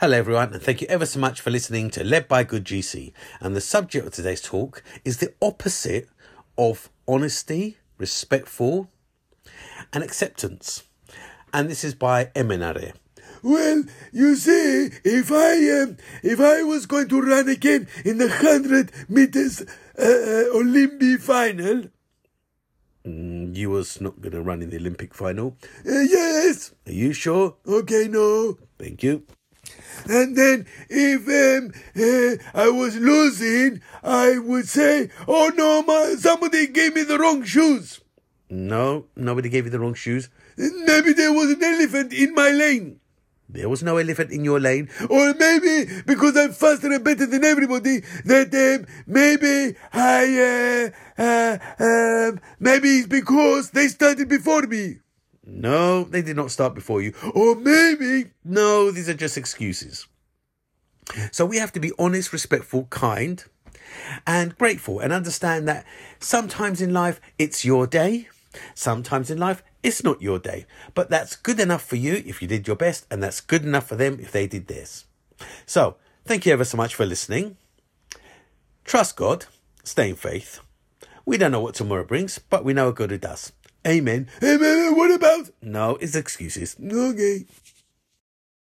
Hello, everyone, and thank you ever so much for listening to Led by Good GC. And the subject of today's talk is the opposite of honesty, respectful, and acceptance. And this is by Emenare. Well, you see, if I um, if I was going to run again in the hundred meters uh, uh, Olympic final, Mm, you was not going to run in the Olympic final. uh, yes, Are you sure? okay, no, Thank you. And then if um, uh, I was losing, I would say, "Oh no, my, somebody gave me the wrong shoes. No, nobody gave you the wrong shoes. Maybe there was an elephant in my lane." There was no elephant in your lane. Or maybe because I'm faster and better than everybody, that um, maybe I, uh, uh, um, maybe it's because they started before me. No, they did not start before you. Or maybe, No, these are just excuses. So we have to be honest, respectful, kind, and grateful, and understand that sometimes in life it's your day, sometimes in life it's not your day. But that's good enough for you if you did your best, and that's good enough for them if they did theirs. So thank you ever so much for listening. Trust God, stay in faith. We don't know what tomorrow brings, but we know a God who does. Amen. Amen. what about? No, it's excuses. Okay.